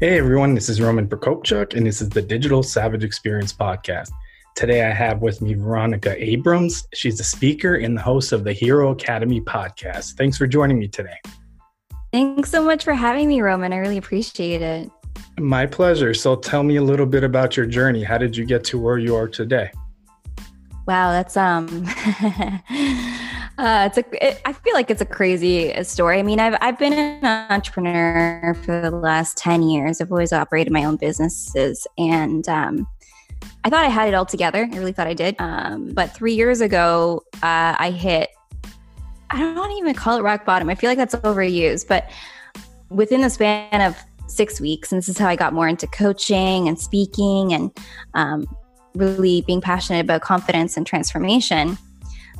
Hey everyone, this is Roman Prokopchuk, and this is the Digital Savage Experience Podcast. Today I have with me Veronica Abrams. She's a speaker and the host of the Hero Academy podcast. Thanks for joining me today. Thanks so much for having me, Roman. I really appreciate it. My pleasure. So tell me a little bit about your journey. How did you get to where you are today? Wow, that's um Uh, it's a. It, I feel like it's a crazy story. I mean, I've I've been an entrepreneur for the last ten years. I've always operated my own businesses, and um, I thought I had it all together. I really thought I did. Um, but three years ago, uh, I hit. I don't even call it rock bottom. I feel like that's overused, but within the span of six weeks, and this is how I got more into coaching and speaking, and um, really being passionate about confidence and transformation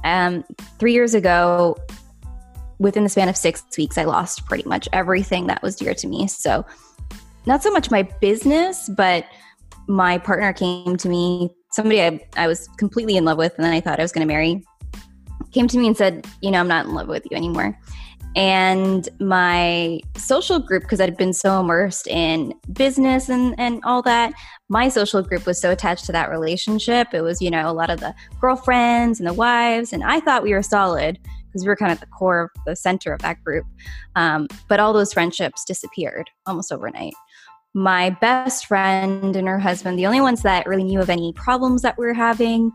um, three years ago, within the span of six weeks, I lost pretty much everything that was dear to me. So, not so much my business, but my partner came to me, somebody I, I was completely in love with, and then I thought I was going to marry, came to me and said, You know, I'm not in love with you anymore. And my social group, because I'd been so immersed in business and, and all that, my social group was so attached to that relationship. It was, you know, a lot of the girlfriends and the wives. And I thought we were solid because we were kind of the core of the center of that group. Um, but all those friendships disappeared almost overnight. My best friend and her husband, the only ones that really knew of any problems that we were having,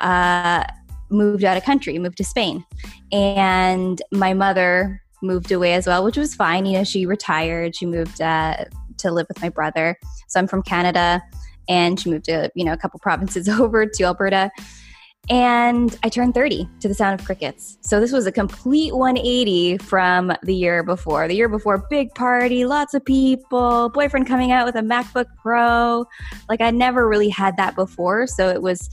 uh, moved out of country, moved to Spain. And my mother moved away as well, which was fine. You know, she retired, she moved uh, to live with my brother. So I'm from Canada and she moved to, you know, a couple provinces over to Alberta. And I turned 30 to the sound of crickets. So this was a complete 180 from the year before. The year before, big party, lots of people, boyfriend coming out with a MacBook Pro. Like I never really had that before. So it was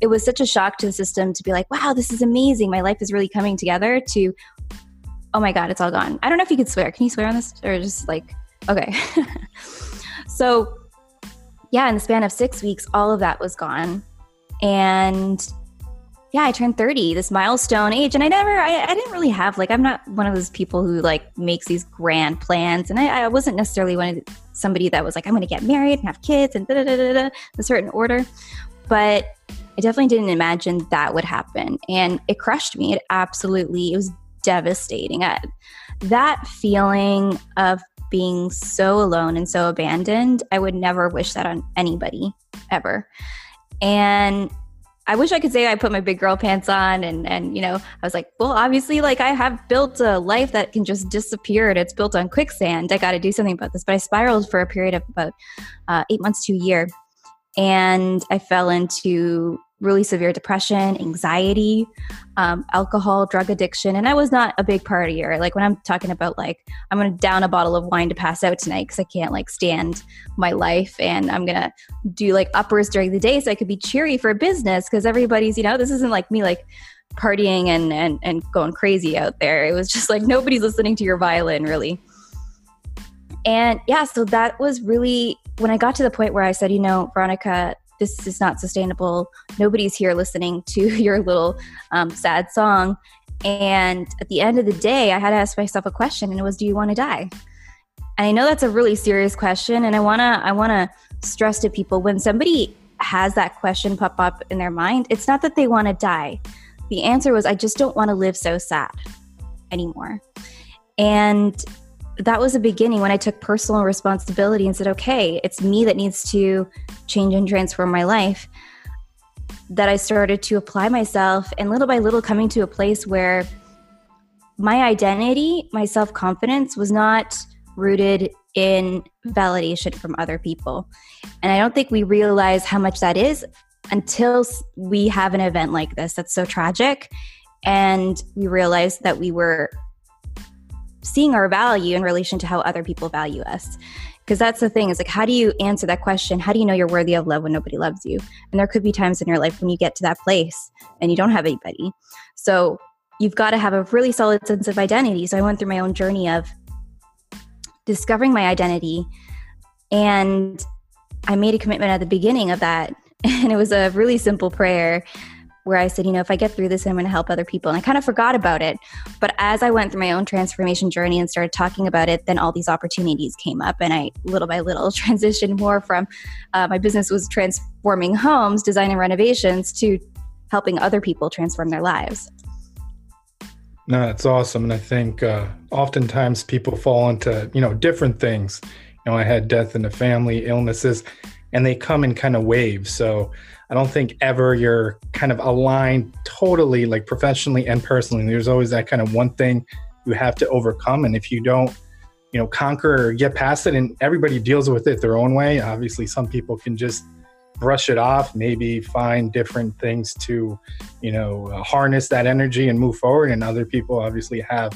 it was such a shock to the system to be like, wow, this is amazing. My life is really coming together to, oh my God, it's all gone. I don't know if you could swear. Can you swear on this? Or just like, okay. so, yeah, in the span of six weeks, all of that was gone. And yeah, I turned 30, this milestone age. And I never, I, I, didn't really have, like, I'm not one of those people who like makes these grand plans. And I, I wasn't necessarily one of somebody that was like, I'm going to get married and have kids and da da da da, a certain order. But I definitely didn't imagine that would happen. And it crushed me. It absolutely, it was devastating. I, that feeling of being so alone and so abandoned, I would never wish that on anybody ever. And I wish I could say I put my big girl pants on and and you know I was like, well, obviously, like I have built a life that can just disappear and it's built on quicksand. I got to do something about this. But I spiraled for a period of about uh, eight months to a year, and I fell into really severe depression, anxiety, um, alcohol, drug addiction. And I was not a big partier. Like when I'm talking about like, I'm going to down a bottle of wine to pass out tonight because I can't like stand my life. And I'm going to do like uppers during the day so I could be cheery for business because everybody's, you know, this isn't like me like partying and, and, and going crazy out there. It was just like nobody's listening to your violin really. And yeah, so that was really when I got to the point where I said, you know, Veronica, this is not sustainable. Nobody's here listening to your little um, sad song. And at the end of the day, I had to ask myself a question, and it was, "Do you want to die?" And I know that's a really serious question, and I wanna I wanna stress to people when somebody has that question pop up in their mind, it's not that they want to die. The answer was, "I just don't want to live so sad anymore." And that was a beginning when I took personal responsibility and said, okay, it's me that needs to change and transform my life. That I started to apply myself and little by little coming to a place where my identity, my self confidence was not rooted in validation from other people. And I don't think we realize how much that is until we have an event like this that's so tragic and we realize that we were seeing our value in relation to how other people value us. Because that's the thing is like how do you answer that question? How do you know you're worthy of love when nobody loves you? And there could be times in your life when you get to that place and you don't have anybody. So you've got to have a really solid sense of identity. So i went through my own journey of discovering my identity and i made a commitment at the beginning of that and it was a really simple prayer where I said, you know, if I get through this, I'm going to help other people. And I kind of forgot about it. But as I went through my own transformation journey and started talking about it, then all these opportunities came up. And I, little by little, transitioned more from uh, my business was transforming homes, design and renovations, to helping other people transform their lives. No, that's awesome. And I think uh, oftentimes people fall into, you know, different things. You know, I had death in the family, illnesses, and they come in kind of waves. So I don't think ever you're kind of aligned totally, like professionally and personally. There's always that kind of one thing you have to overcome. And if you don't, you know, conquer or get past it, and everybody deals with it their own way. Obviously, some people can just brush it off, maybe find different things to, you know, uh, harness that energy and move forward. And other people obviously have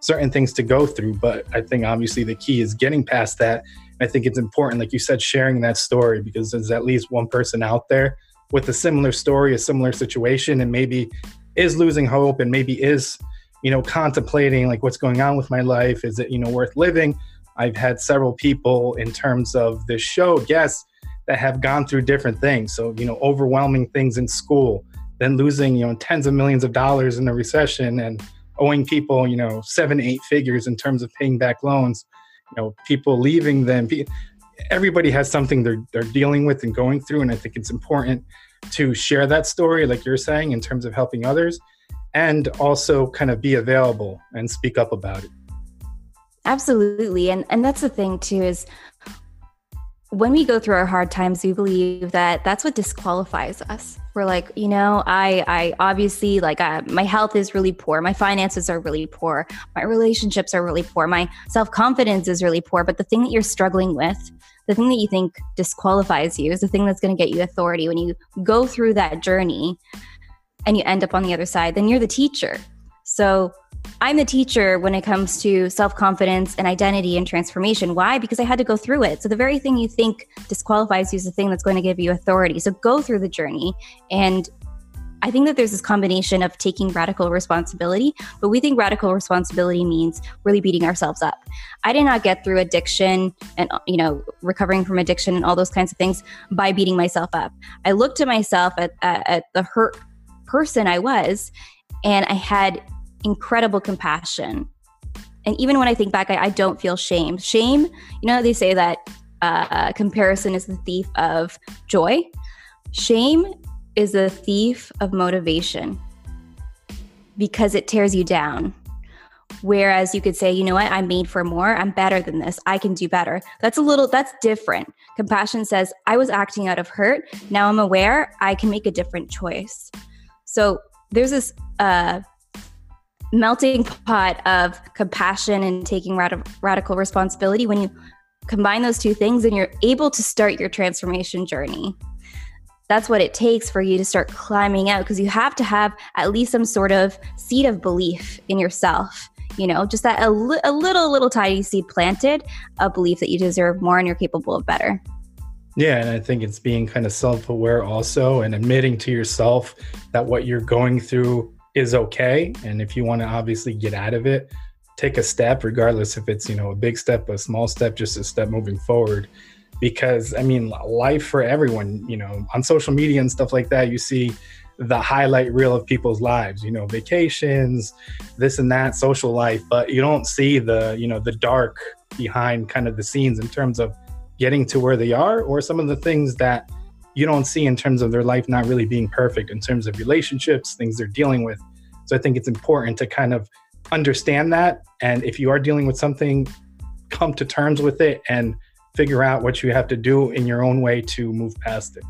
certain things to go through. But I think obviously the key is getting past that. I think it's important, like you said, sharing that story because there's at least one person out there with a similar story, a similar situation, and maybe is losing hope and maybe is, you know, contemplating like what's going on with my life. Is it, you know, worth living? I've had several people in terms of this show, guests that have gone through different things. So, you know, overwhelming things in school, then losing, you know, tens of millions of dollars in a recession and owing people, you know, seven, eight figures in terms of paying back loans, know, people leaving them everybody has something they're they're dealing with and going through and i think it's important to share that story like you're saying in terms of helping others and also kind of be available and speak up about it. Absolutely. And and that's the thing too is when we go through our hard times we believe that that's what disqualifies us. We're like you know i i obviously like uh, my health is really poor. My finances are really poor. My relationships are really poor. My self-confidence is really poor. But the thing that you're struggling with the thing that you think disqualifies you is the thing that's going to get you authority. When you go through that journey and you end up on the other side then you're the teacher. So i'm the teacher when it comes to self-confidence and identity and transformation. Why? Because i had to go through it. So the very thing you think disqualifies you is the thing that's going to give you authority. So go through the journey. And I think that there's this combination of taking radical responsibility, but we think radical responsibility means really beating ourselves up. I did not get through addiction and you know recovering from addiction and all those kinds of things by beating myself up. I looked at myself at, at, at the hurt person I was, and I had incredible compassion. And even when I think back, I, I don't feel shame. Shame, you know, they say that uh, comparison is the thief of joy. Shame is a thief of motivation because it tears you down. Whereas you could say, you know what, I'm made for more. I'm better than this. I can do better. That's a little, that's different. Compassion says, I was acting out of hurt. Now I'm aware I can make a different choice. So there's this uh, melting pot of compassion and taking rad- radical responsibility. When you combine those two things, and you're able to start your transformation journey that's what it takes for you to start climbing out because you have to have at least some sort of seed of belief in yourself you know just that a, li- a little little tiny seed planted a belief that you deserve more and you're capable of better yeah and i think it's being kind of self-aware also and admitting to yourself that what you're going through is okay. And if you want to obviously get out of it take a step regardless if it's you know a big step a small step just a step moving forward. Because I mean, life for everyone, you know, on social media and stuff like that, you see the highlight reel of people's lives, you know, vacations, this and that, social life, but you don't see the, you know, the dark behind kind of the scenes in terms of getting to where they are or some of the things that you don't see in terms of their life not really being perfect in terms of relationships, things they're dealing with. So I think it's important to kind of understand that. And if you are dealing with something, come to terms with it and figure out what you have to do in your own way to move past it.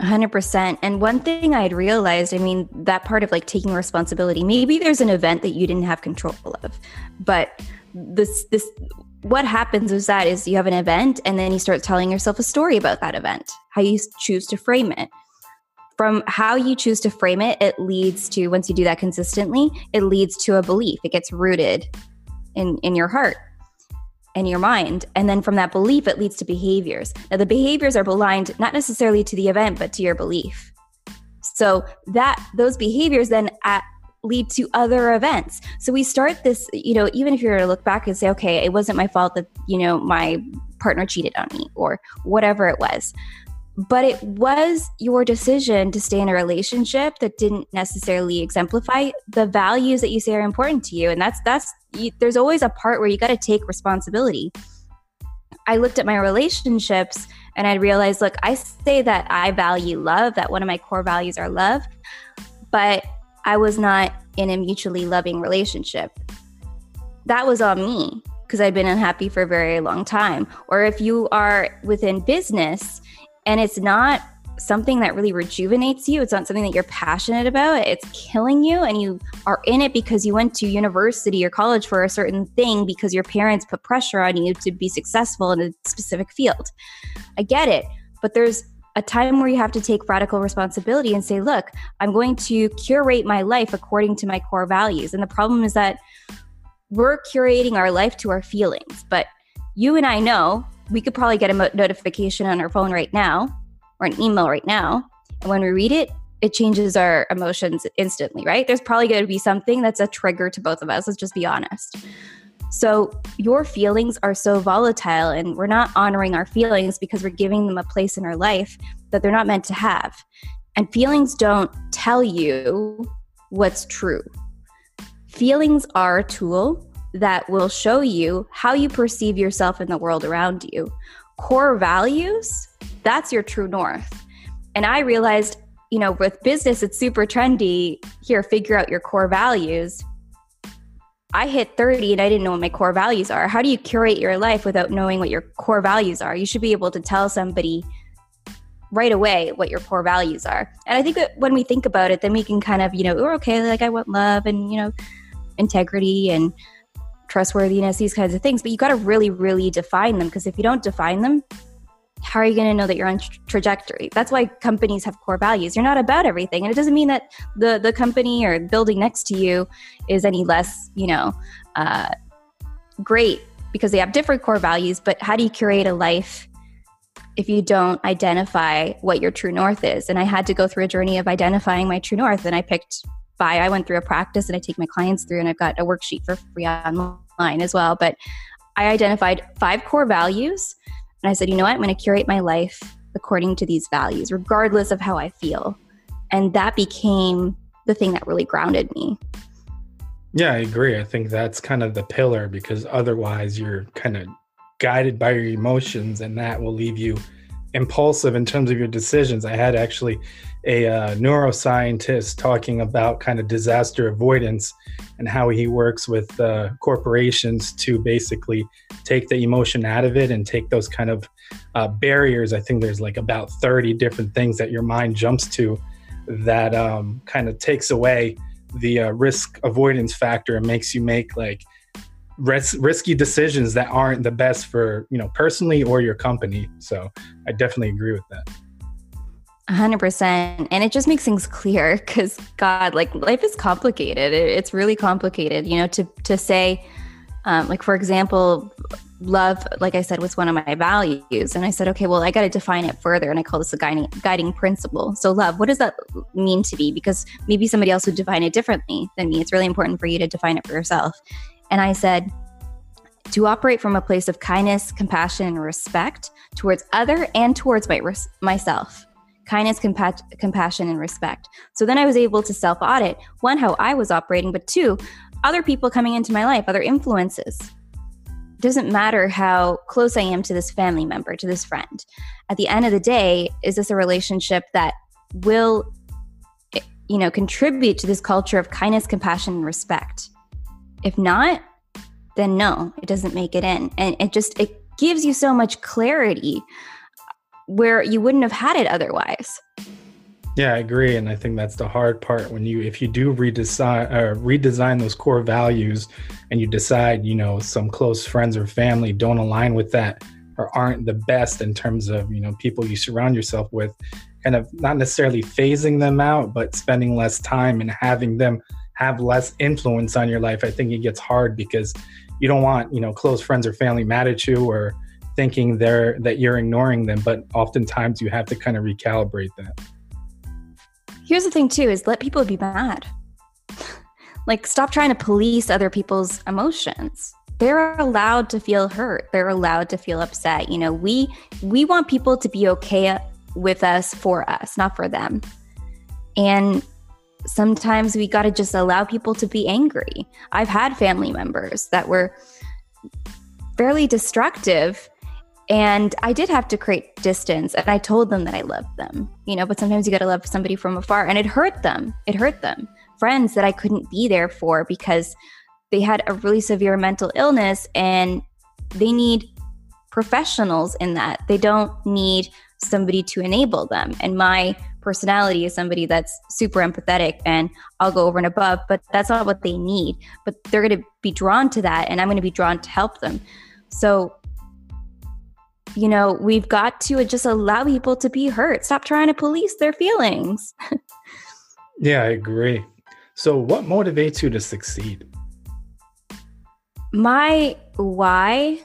100%. And one thing I had realized, I mean, that part of like taking responsibility, maybe there's an event that you didn't have control of, but this, this, what happens is that is you have an event and then you start telling yourself a story about that event, how you choose to frame it. From how you choose to frame it, it leads to, once you do that consistently, it leads to a belief. It gets rooted in in your heart and your mind and then from that belief it leads to behaviors now the behaviors are aligned not necessarily to the event but to your belief so that those behaviors then at, lead to other events. So we start this you know even if you're to look back and say okay it wasn't my fault that you know my partner cheated on me or whatever it was. But it was your decision to stay in a relationship that didn't necessarily exemplify the values that you say are important to you. And that's that's you, there's always a part where you got to take responsibility. I looked at my relationships and i realized look i say that i value love that one of my core values are love but i was not in a mutually loving relationship that was on me because i'd been unhappy for a very long time or if you are within business and it's not something that really rejuvenates you. It's not something that you're passionate about. It's killing you, and you are in it because you went to university or college for a certain thing because your parents put pressure on you to be successful in a specific field. I get it, but there's a time where you have to take radical responsibility and say, look, I'm going to curate my life according to my core values. And the problem is that we're curating our life to our feelings, but you and I know we could probably get a mo- notification on our phone right now or an email right now. And when we read it, it changes our emotions instantly, right? There's probably going to be something that's a trigger to both of us. Let's just be honest. So, your feelings are so volatile, and we're not honoring our feelings because we're giving them a place in our life that they're not meant to have. And feelings don't tell you what's true. Feelings are a tool that will show you how you perceive yourself in the world around you. Core values, that's your true north. And I realized, you know, with business, it's super trendy. Here, figure out your core values. I hit 30 and I didn't know what my core values are. How do you curate your life without knowing what your core values are? You should be able to tell somebody right away what your core values are. And I think that when we think about it, then we can kind of, you know, we're okay, like I want love and, you know, integrity and trustworthiness, these kinds of things. But you got to really, really define them because if you don't define them, how are you going to know that you're on tra- trajectory? That's why companies have core values. You're not about everything, and it doesn't mean that the the company or building next to you is any less, you know, uh, great because they have different core values. But how do you curate a life if you don't identify what your true north is? And I had to go through a journey of identifying my true north, and I picked by. I went through a practice, and I take my clients through, and I've got a worksheet for free online as well. But I identified five core values and I said, you know what? I'm going to curate my life according to these values, regardless of how I feel. And that became the thing that really grounded me. Yeah, I agree. I think that's kind of the pillar because otherwise you're kind of guided by your emotions and that will leave you impulsive in terms of your decisions. I had actually a uh, neuroscientist talking about kind of disaster avoidance and how he works with uh, corporations to basically take the emotion out of it and take those kind of uh, barriers. I think there's like about 30 different things that your mind jumps to that um, kind of takes away the uh, risk avoidance factor and makes you make like ris- risky decisions that aren't the best for you know personally or your company. So I definitely agree with that. 100% and it just makes things clear because god like life is complicated. It, it's really complicated you know to to say um, like for example love like i said was one of my values. And i said okay well i got to define it further and i call this a guiding guiding principle. So love what does that mean to be because maybe somebody else would define it differently than me. It's really important for you to define it for yourself. And i said to operate from a place of kindness compassion and respect towards other and towards my, myself kindness, compa- compassion, and respect. So then I was able to self audit one, how I was operating, but two, other people coming into my life, other influences. It doesn't matter how close I am to this family member, to this friend. At the end of the day, is this a relationship that will, you know, contribute to this culture of kindness, compassion, and respect? If not, then no, it doesn't make it in. And it just, it gives you so much clarity where you wouldn't have had it otherwise. Yeah, I agree, and I think that's the hard part when you if you do redesign uh, redesign those core values, and you decide you know some close friends or family don't align with that or aren't the best in terms of you know people you surround yourself with, kind of not necessarily phasing them out, but spending less time and having them have less influence on your life. I think it gets hard because you don't want you know close friends or family mad at you or thinking they're that you're ignoring them but oftentimes you have to kind of recalibrate that. Here's the thing too is let people be mad. Like stop trying to police other people's emotions. They're allowed to feel hurt. They're allowed to feel upset. You know we we want people to be okay with us for us not for them. And sometimes we got to just allow people to be angry. I've had family members that were fairly destructive and I did have to create distance and I told them that I loved them, you know, but sometimes you got to love somebody from afar and it hurt them. It hurt them. Friends that I couldn't be there for because they had a really severe mental illness and they need professionals in that. They don't need somebody to enable them. And my personality is somebody that's super empathetic and I'll go over and above, but that's not what they need. But they're going to be drawn to that and I'm going to be drawn to help them. So you know, we've got to just allow people to be hurt. Stop trying to police their feelings. yeah, I agree. So, what motivates you to succeed? My why,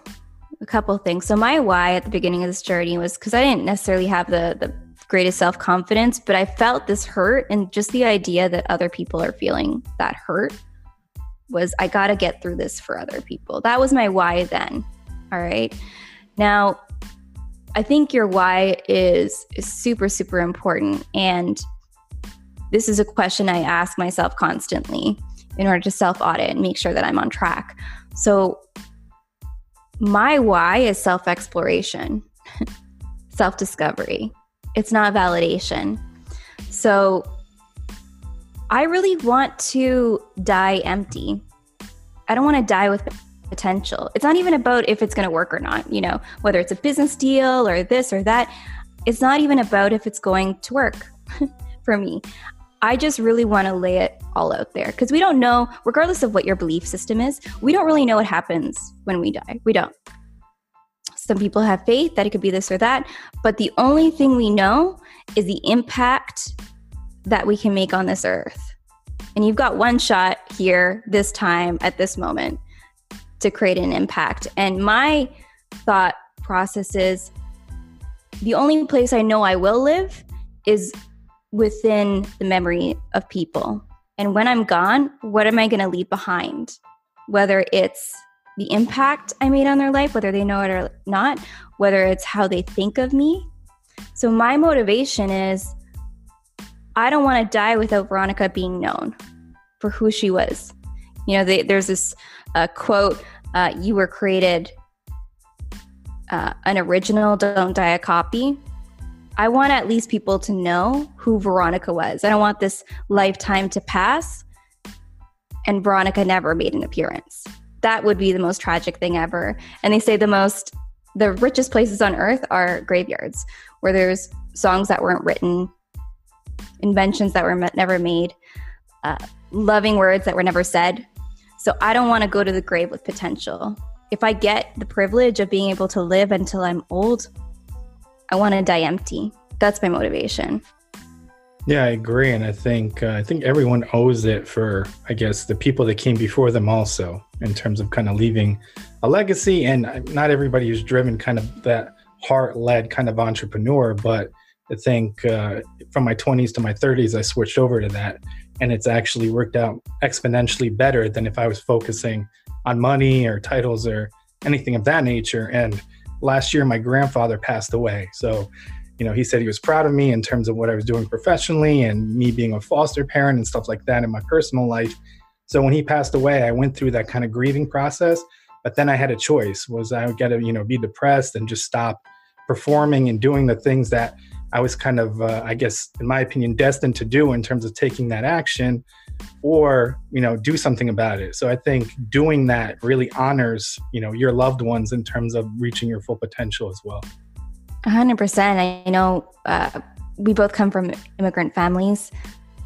a couple things. So, my why at the beginning of this journey was because I didn't necessarily have the the greatest self confidence, but I felt this hurt and just the idea that other people are feeling that hurt was I got to get through this for other people. That was my why then. All right. Now, I think your why is, super, super important. And this is a question I ask myself constantly in order to self audit and make sure that I'm on track. So, my why is self exploration, self discovery. It's not validation. So, I really want to die empty. I don't want to die with potential. It's not even about if it's going to work or not, you know, whether it's a business deal or this or that. It's not even about if it's going to work for me. I just really want to lay it all out there because we don't know, regardless of what your belief system is, we don't really know what happens when we die. We don't. Some people have faith that it could be this or that, but the only thing we know is the impact that we can make on this earth. And you've got one shot here, this time, at this moment to create an impact. And my thought process is the only place I know I will live is within the memory of people. And when I'm gone, what am I going to leave behind? Whether it's the impact I made on their life, whether they know it or not, whether it's how they think of me. So, my motivation is I don't want to die without Veronica being known for who she was. You know, they, there's this uh, quote uh, You were created uh, an original, don't die a copy. I want at least people to know who Veronica was. I don't want this lifetime to pass and Veronica never made an appearance. That would be the most tragic thing ever. And they say the most, the richest places on earth are graveyards where there's songs that weren't written, inventions that were never made, uh, loving words that were never said. So I don't want to go to the grave with potential. If I get the privilege of being able to live until I'm old, I want to die empty. That's my motivation. Yeah, I agree, and I think uh, I think everyone owes it for I guess the people that came before them also in terms of kind of leaving a legacy. And not everybody is driven kind of that heart-led kind of entrepreneur, but I think uh, from my 20s to my 30s, I switched over to that, and it's actually worked out exponentially better than if I was focusing on money or titles or anything of that nature. And last year, my grandfather passed away, so you know, he said he was proud of me in terms of what I was doing professionally and me being a foster parent and stuff like that in my personal life. So when he passed away, I went through that kind of grieving process. But then I had a choice: was I get to you know be depressed and just stop performing and doing the things that I was kind of, uh, I guess, in my opinion, destined to do in terms of taking that action, or you know, do something about it. So I think doing that really honors you know your loved ones in terms of reaching your full potential as well. 100%. I know uh, we both come from immigrant families.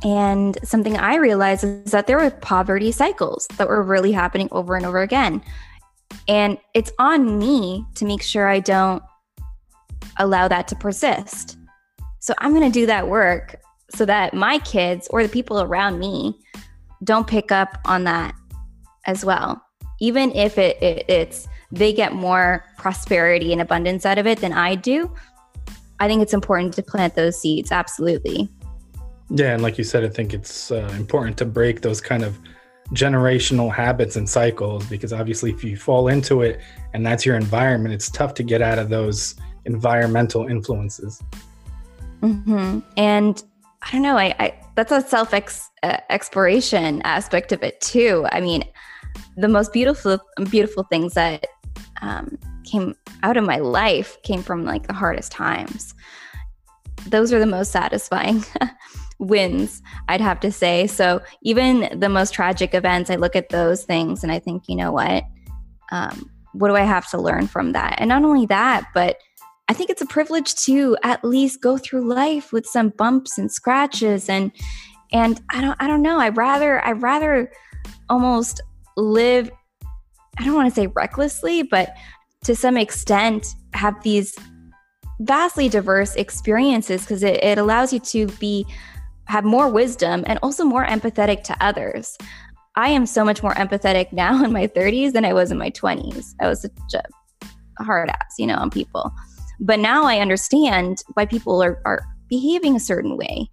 And something I realized is that there were poverty cycles that were really happening over and over again. And it's on me to make sure I don't allow that to persist. So I'm going to do that work so that my kids or the people around me don't pick up on that as well. even if it, it, it's they get more prosperity and abundance out of it than I do, I think it's important to plant those seeds. Absolutely. Yeah, and like you said, I think it's uh, important to break those kind of generational habits and cycles because obviously, if you fall into it and that's your environment, it's tough to get out of those environmental influences. Mm-hmm. And I don't know, I, I that's a self ex, uh, exploration aspect of it too. I mean, the most beautiful beautiful things that um, came out of my life came from like the hardest times. Those are the most satisfying wins, I'd have to say. So even the most tragic events, I look at those things and I think, you know what? Um, what do I have to learn from that? And not only that, but I think it's a privilege to at least go through life with some bumps and scratches and and I don't I don't know. I rather I rather almost live I don't want to say recklessly, but to some extent have these vastly diverse experiences because it, it allows you to be have more wisdom and also more empathetic to others. I am so much more empathetic now in my 30s than I was in my 20s. I was such a hard ass, you know, on people. But now I understand why people are, are behaving a certain way.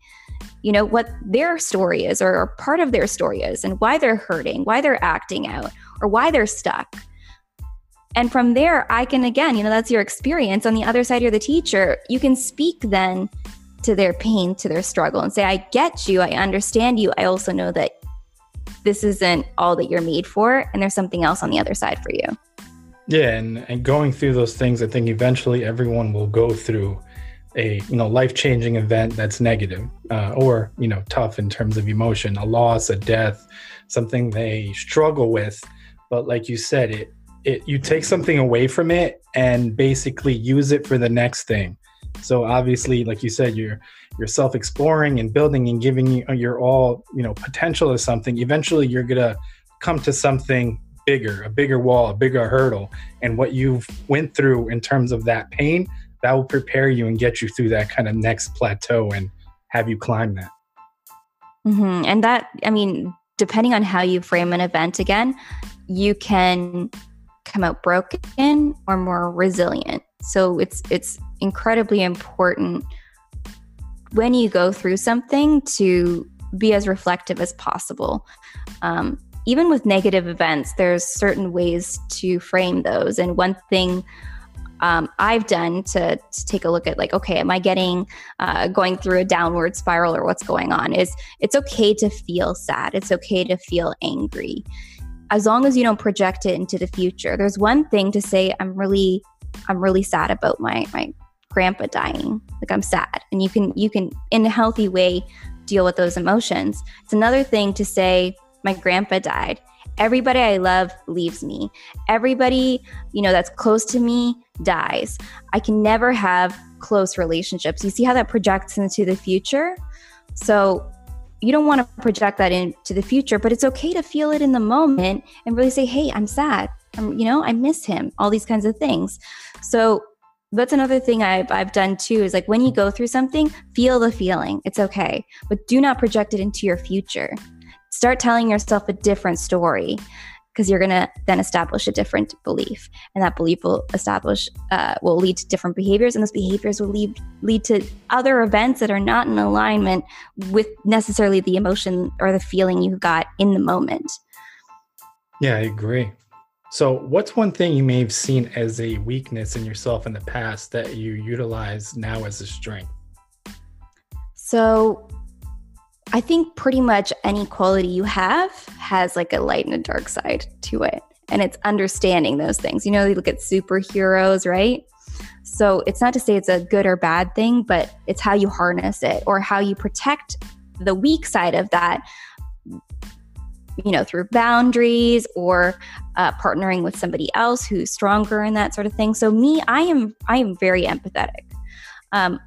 You know, what their story is or, or part of their story is and why they're hurting, why they're acting out, or why they're stuck. And from there, I can again, you know, that's your experience. On the other side, you're the teacher. You can speak then to their pain, to their struggle, and say, I get you. I understand you. I also know that this isn't all that you're made for, and there's something else on the other side for you. Yeah, and, and going through those things, I think eventually everyone will go through a you know life changing event that's negative uh, or you know tough in terms of emotion, a loss, a death, something they struggle with. But like you said, it it you take something away from it and basically use it for the next thing. So obviously, like you said, you're you're self exploring and building and giving your all you know potential to something. Eventually, you're gonna come to something bigger, a bigger wall, a bigger hurdle, and what you've went through in terms of that pain that will prepare you and get you through that kind of next plateau and have you climb that. Mm-hmm. And that, I mean, depending on how you frame an event again, you can come out broken or more resilient. So it's it's incredibly important when you go through something to be as reflective as possible. Um, even with negative events, there's certain ways to frame those. And one thing um, I've done to, to, take a look at like, okay, am I getting uh, going through a downward spiral or what's going on? Is it's okay to feel sad. It's okay to feel angry as long as you don't project it into the future. There's one thing to say, I'm really, I'm really sad about my my grandpa dying. Like I'm sad. And you can you can in a healthy way deal with those emotions. It's another thing to say, my grandpa died. Everybody I love leaves me. Everybody, you know, that's close to me dies. I can never have close relationships. You see how that projects into the future? So you don't want to project that into the future, but it's okay to feel it in the moment and really say, hey, I'm sad. I'm, you know, I miss him, all these kinds of things. So that's another thing I've, I've done too is like when you go through something, feel the feeling. It's okay, but do not project it into your future. Start telling yourself a different story because you're going to then establish a different belief. And that belief will establish uh, will lead to different behaviors and those behaviors will lead lead to other events that are not in alignment with necessarily the emotion or the feeling you got in the moment. Yeah i agree. So what's one thing you may have seen as a weakness in yourself in the past that you utilize now as a strength? So I think pretty much any quality you have has like a light and a dark side to it. And it's understanding those things. You know, you look at superheroes, right? So it's not to say it's a good or bad thing, but it's how you harness it or how you protect the weak side of that, you know, through boundaries or uh, partnering with somebody else who's stronger and that sort of thing. So me, I am I am very empathetic. Um,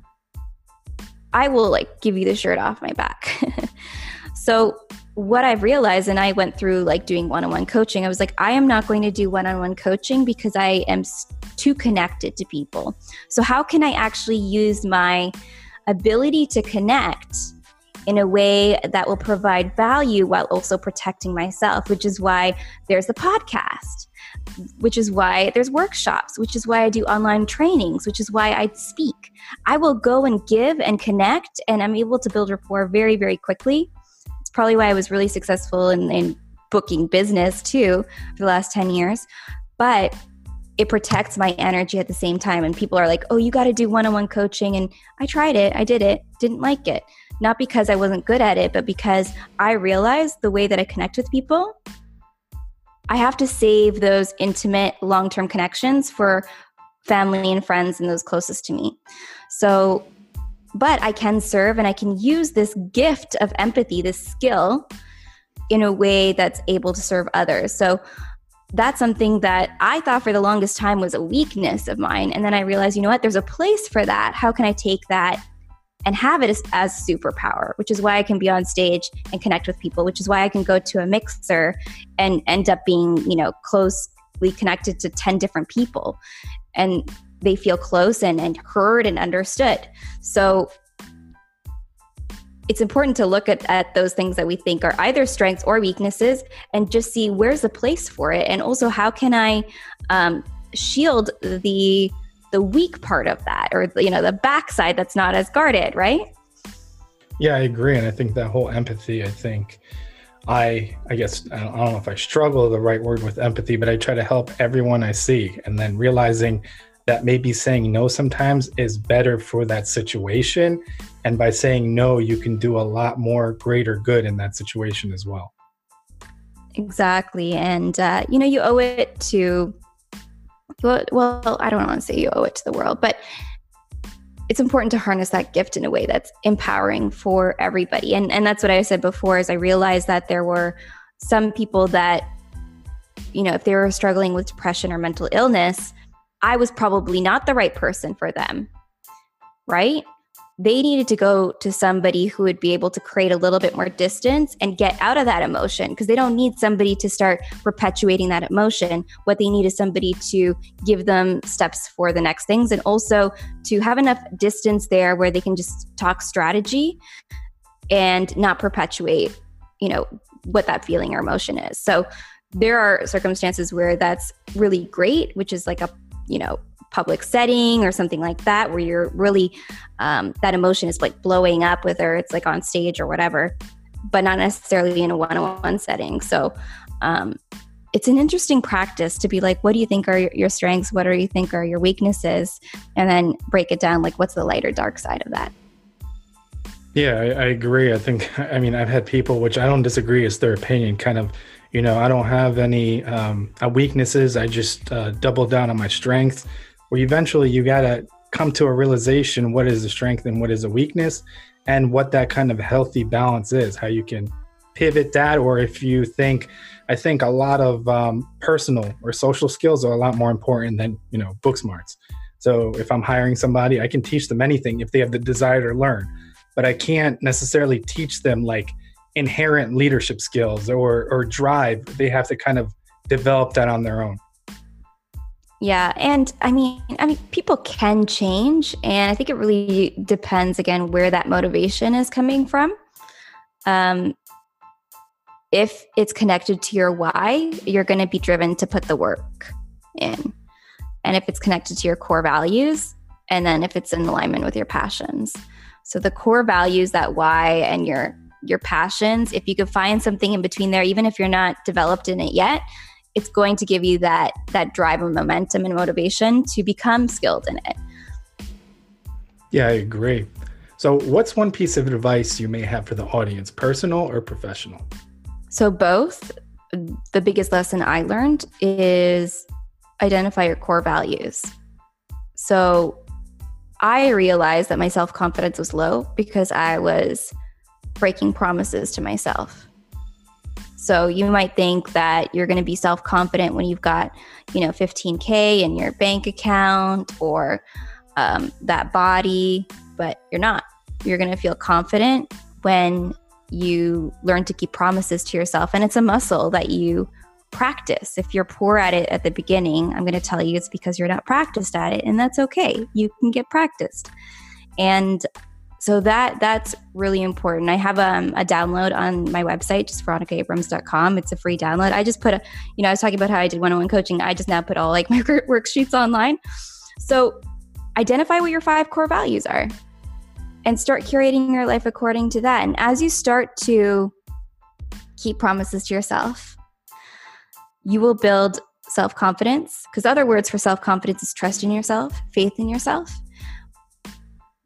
I will like give you the shirt off my back. so what I've realized, and I went through like doing one on one coaching, I was like, I am not going to do one on one coaching because I am too connected to people. So, how can I actually use my ability to connect in a way that will provide value while also protecting myself, which is why there's the podcast, which is why there's workshops, which is why I do online trainings, which is why I speak. I will go and give and connect, and I'm able to build rapport very, very quickly. It's probably why I was really successful in, in booking business too for the last 10 years. But it protects my energy at the same time. And people are like, oh, you got to do one on one coaching. And I tried it, I did it, didn't like it. Not because I wasn't good at it, but because I realized the way that I connect with people, I have to save those intimate long term connections for family and friends and those closest to me. So, but I can serve and I can use this gift of empathy, this skill, in a way that's able to serve others. So, that's something that I thought for the longest time was a weakness of mine. And then I realized, you know what, there's a place for that. How can I take that and have it as, as superpower, which is why I can be on stage and connect with people, which is why I can go to a mixer and end up being, you know, closely connected to 10 different people. And they feel close and, and heard and understood. So it's important to look at, at those things that we think are either strengths or weaknesses and just see where's the place for it and also how can i um, shield the the weak part of that or you know the backside that's not as guarded right yeah i agree and i think that whole empathy i think i i guess i don't, know if i struggle the right word with empathy but i try to help everyone i see and then realizing that maybe saying no sometimes is better for that situation. And by saying no, you can do a lot more greater good in that situation as well. Exactly. And, uh, you know, you owe it to, well, I don't want to say you owe it to the world, but it's important to harness that gift in a way that's empowering for everybody. And, and that's what I said before is I realized that there were some people that, you know, if they were struggling with depression or mental illness, I was probably not the right person for them, right? They needed to go to somebody who would be able to create a little bit more distance and get out of that emotion because they don't need somebody to start perpetuating that emotion. What they need is somebody to give them steps for the next things and also to have enough distance there where they can just talk strategy and not perpetuate, you know, what that feeling or emotion is. So there are circumstances where that's really great, which is like a you know public setting or something like that where you're really um, that emotion is like blowing up whether it's like on stage or whatever but not necessarily in a one-on-one setting. So um, it's an interesting practice to be like what do you think are your strengths? What do you think are your weaknesses? And then break it down like what's the light or dark side of that? Yeah I, I agree. I think i mean i've had people which i don't disagree it's their opinion kind of you know, I don't have any um, uh, weaknesses. I just uh, double down on my strengths. Where eventually you got to come to a realization what is a strength and what is a weakness, and what that kind of healthy balance is. How you can pivot that, or if you think, I think a lot of um, personal or social skills are a lot more important than you know book smarts. So if I'm hiring somebody, I can teach them anything if they have the desire to learn, but I can't necessarily teach them like inherent leadership skills or or drive they have to kind of develop that on their own yeah and i mean i mean people can change and i think it really depends again where that motivation is coming from. Um if it's connected to your why you're going to be driven to put the work in. And if it's connected to your core values and then if it's in alignment with your passions. So the core values that why and your your passions, if you could find something in between there, even if you're not developed in it yet, it's going to give you that that drive and momentum and motivation to become skilled in it. Yeah, I agree. So, what's one piece of advice you may have for the audience, personal or professional? So, both. The biggest lesson I learned is identify your core values. So, I realized that my self confidence was low because I was breaking promises to myself. So you might think that you're going to be self confident when you've got, you know, 15K in your bank account or um, that body, but you're not. You're going to feel confident when you learn to keep promises to yourself. And it's a muscle that you practice. If you're poor at it at the beginning, I'm going to tell you it's because you're not practiced at it, and that's okay. You can get practiced. And so that that's really important. I have um, a download on my website, just veronicaabrams.com. It's a free download. I just put a, you know, I was talking about how I did one-on-one coaching. I just now put all like my worksheets online. So identify what your five core values are and start curating your life according to that. And as you start to keep promises to yourself, you will build self confidence. Because other words for self confidence is trust in yourself, faith in yourself.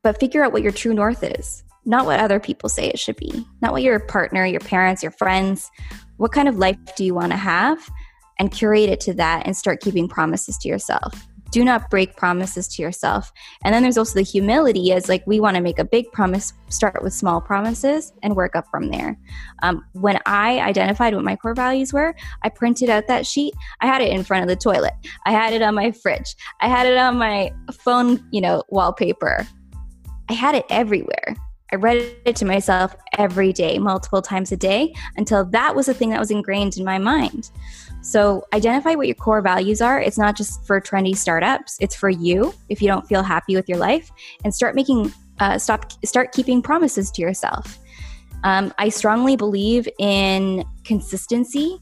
But figure out what your true north is, not what other people say it should be, not what your partner, your parents, your friends, what kind of life do you want to have? And curate it to that and start keeping promises to yourself do not break promises to yourself. And then there's also the humility as like we want to make a big promise, start with small promises and work up from there. Um, when I identified what my core values were, I printed out that sheet. I had it in front of the toilet. I had it on my fridge. I had it on my phone, you know, wallpaper. I had it everywhere. I read it to myself every day, multiple times a day, until that was a thing that was ingrained in my mind. So identify what your core values are. It's not just for trendy startups, it's for you if you don't feel happy with your life and start making uh, stop start keeping promises to yourself. Um, I strongly believe in consistency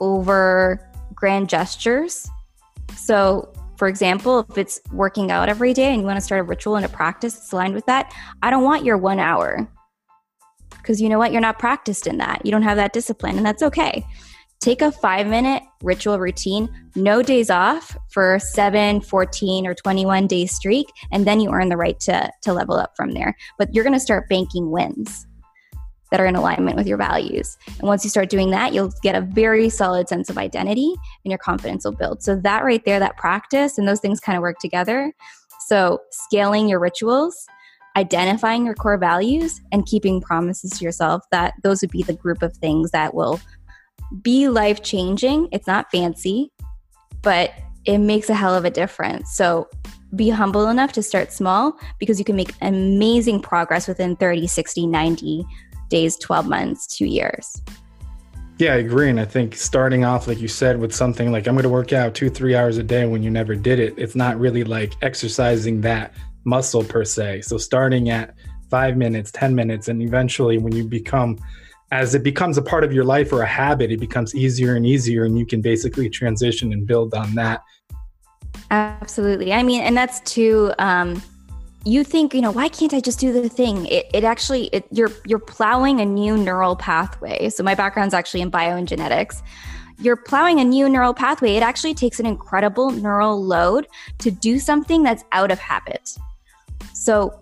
over grand gestures. So, for example, if it's working out every day and you want to start a ritual and a practice that's aligned with that, I don't want your one hour because you know what? You're not practiced in that. You don't have that discipline, and that's okay. Take a five minute ritual routine, no days off for seven, 14, or 21 day streak, and then you earn the right to, to level up from there. But you're going to start banking wins that are in alignment with your values. And once you start doing that, you'll get a very solid sense of identity and your confidence will build. So, that right there, that practice and those things kind of work together. So, scaling your rituals, identifying your core values, and keeping promises to yourself that those would be the group of things that will be life changing. It's not fancy, but it makes a hell of a difference. So be humble enough to start small because you can make amazing progress within 30, 60, 90 days, 12 months, two years. Yeah, I agree. And I think starting off, like you said, with something like I'm going to work out two, three hours a day when you never did it, it's not really like exercising that muscle per se. So starting at five minutes, 10 minutes, and eventually when you become as it becomes a part of your life or a habit, it becomes easier and easier, and you can basically transition and build on that. Absolutely. I mean, and that's too. Um, you think, you know, why can't I just do the thing? It, it actually, it, you're you're plowing a new neural pathway. So my background's actually in bio and genetics You're plowing a new neural pathway. It actually takes an incredible neural load to do something that's out of habit. So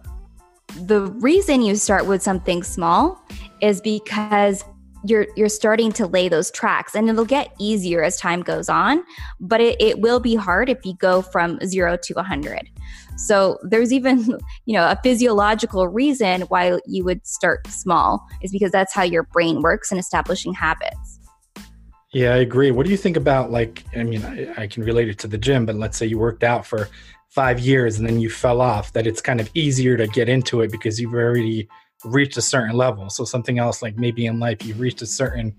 the reason you start with something small is because you're you're starting to lay those tracks and it'll get easier as time goes on but it, it will be hard if you go from zero to 100 so there's even you know a physiological reason why you would start small is because that's how your brain works in establishing habits. Yeah i agree. What do you think about like i mean I, I can relate it to the gym but let's say you worked out for five years and then you fell off that it's kind of easier to get into it because you've already reached a certain level. So something else like maybe in life you've reached a certain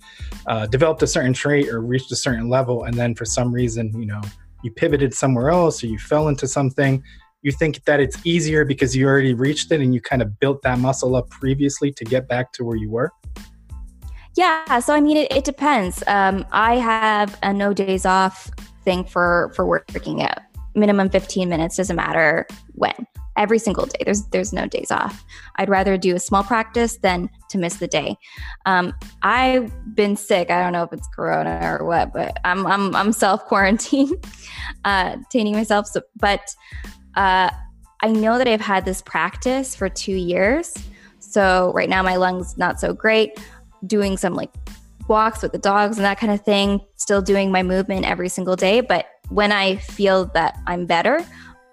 uh, developed a certain trait or reached a certain level and then for some reason you know you pivoted somewhere else or you fell into something you think that it's easier because you already reached it and you kind of built that muscle up previously to get back to where you were? Yeah so i mean it, it depends. Um, i have a no days off thing for for working out. Minimum 15 minutes doesn't matter when. Every single day there's there's no days off. I'd rather do a small practice than to miss the day. Um, i've been sick. I don't know if it's corona or what but i'm i'm, I'm self quarantine uh myself so, but uh, i know that i've had this practice for two years. So right now my lungs not so great. Doing some like walks with the dogs and that kind of thing still doing my movement every single day. But when I feel that I'm better,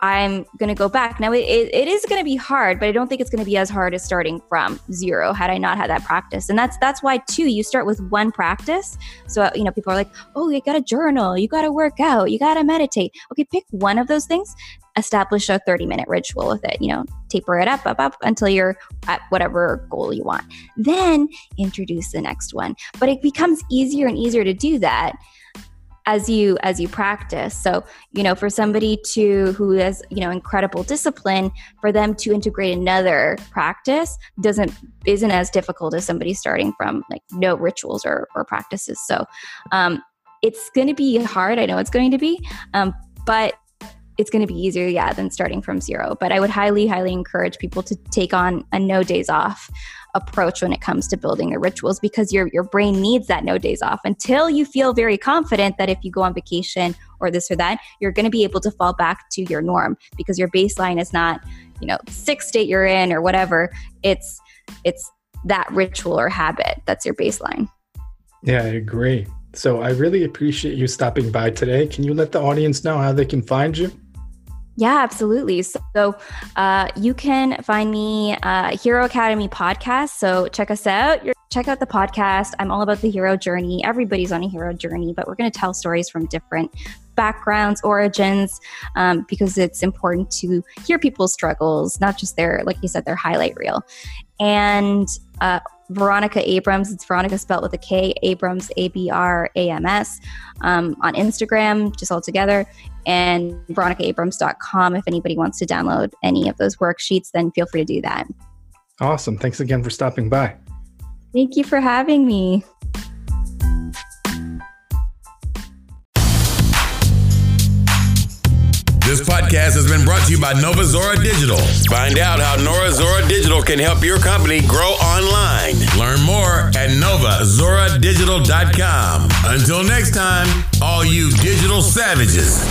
I'm going to go back. Now, it, it is going to be hard, but I don't think it's going to be as hard as starting from zero had I not had that practice. And that's that's why too you start with one practice. So uh, you know people are like, "Oh, you got to journal, you got to work out, you got to meditate." Okay, pick one of those things, establish a 30-minute ritual with it, you know, taper it up up up until you're at whatever goal you want. Then introduce the next one. But it becomes easier and easier to do that as you as you practice. So you know for somebody to who has you know incredible discipline for them to integrate another practice doesn't isn't as difficult as somebody starting from like no rituals or, or practices. So um, it's going to be hard i know it's going to be um, but it's going to be easier yeah than starting from zero. But i would highly highly encourage people to take on a no days off approach when it comes to building the rituals because your your brain needs that no days off. Until you feel very confident that if you go on vacation or this or that you're going to be able to fall back to your norm because your baseline is not you know six state you're in or whatever. It's it's that ritual or habit that's your baseline. Yeah i agree. So i really appreciate you stopping by today. Can you let the audience know how they can find you yeah, absolutely. So uh, you can find me uh, Hero Academy podcast. So check us out. You're, check out the podcast. I'm all about the hero journey. Everybody's on a hero journey, but we're going to tell stories from different backgrounds, origins, um, because it's important to hear people's struggles, not just their, like you said, their highlight reel. And uh, Veronika Abrams. It's Veronika spelled with a K, Abrams, A B R A M S, um, on Instagram, just all together, and veronikaabrams.com. If anybody wants to download any of those worksheets, then feel free to do that. Awesome. Thanks again for stopping by. Thank you for having me. This podcast has been brought to you by Nova Zora Digital. Find out how Nova Zora Digital can help your company grow online. Learn more at novazoradigital.com. Until next time, all you digital savages.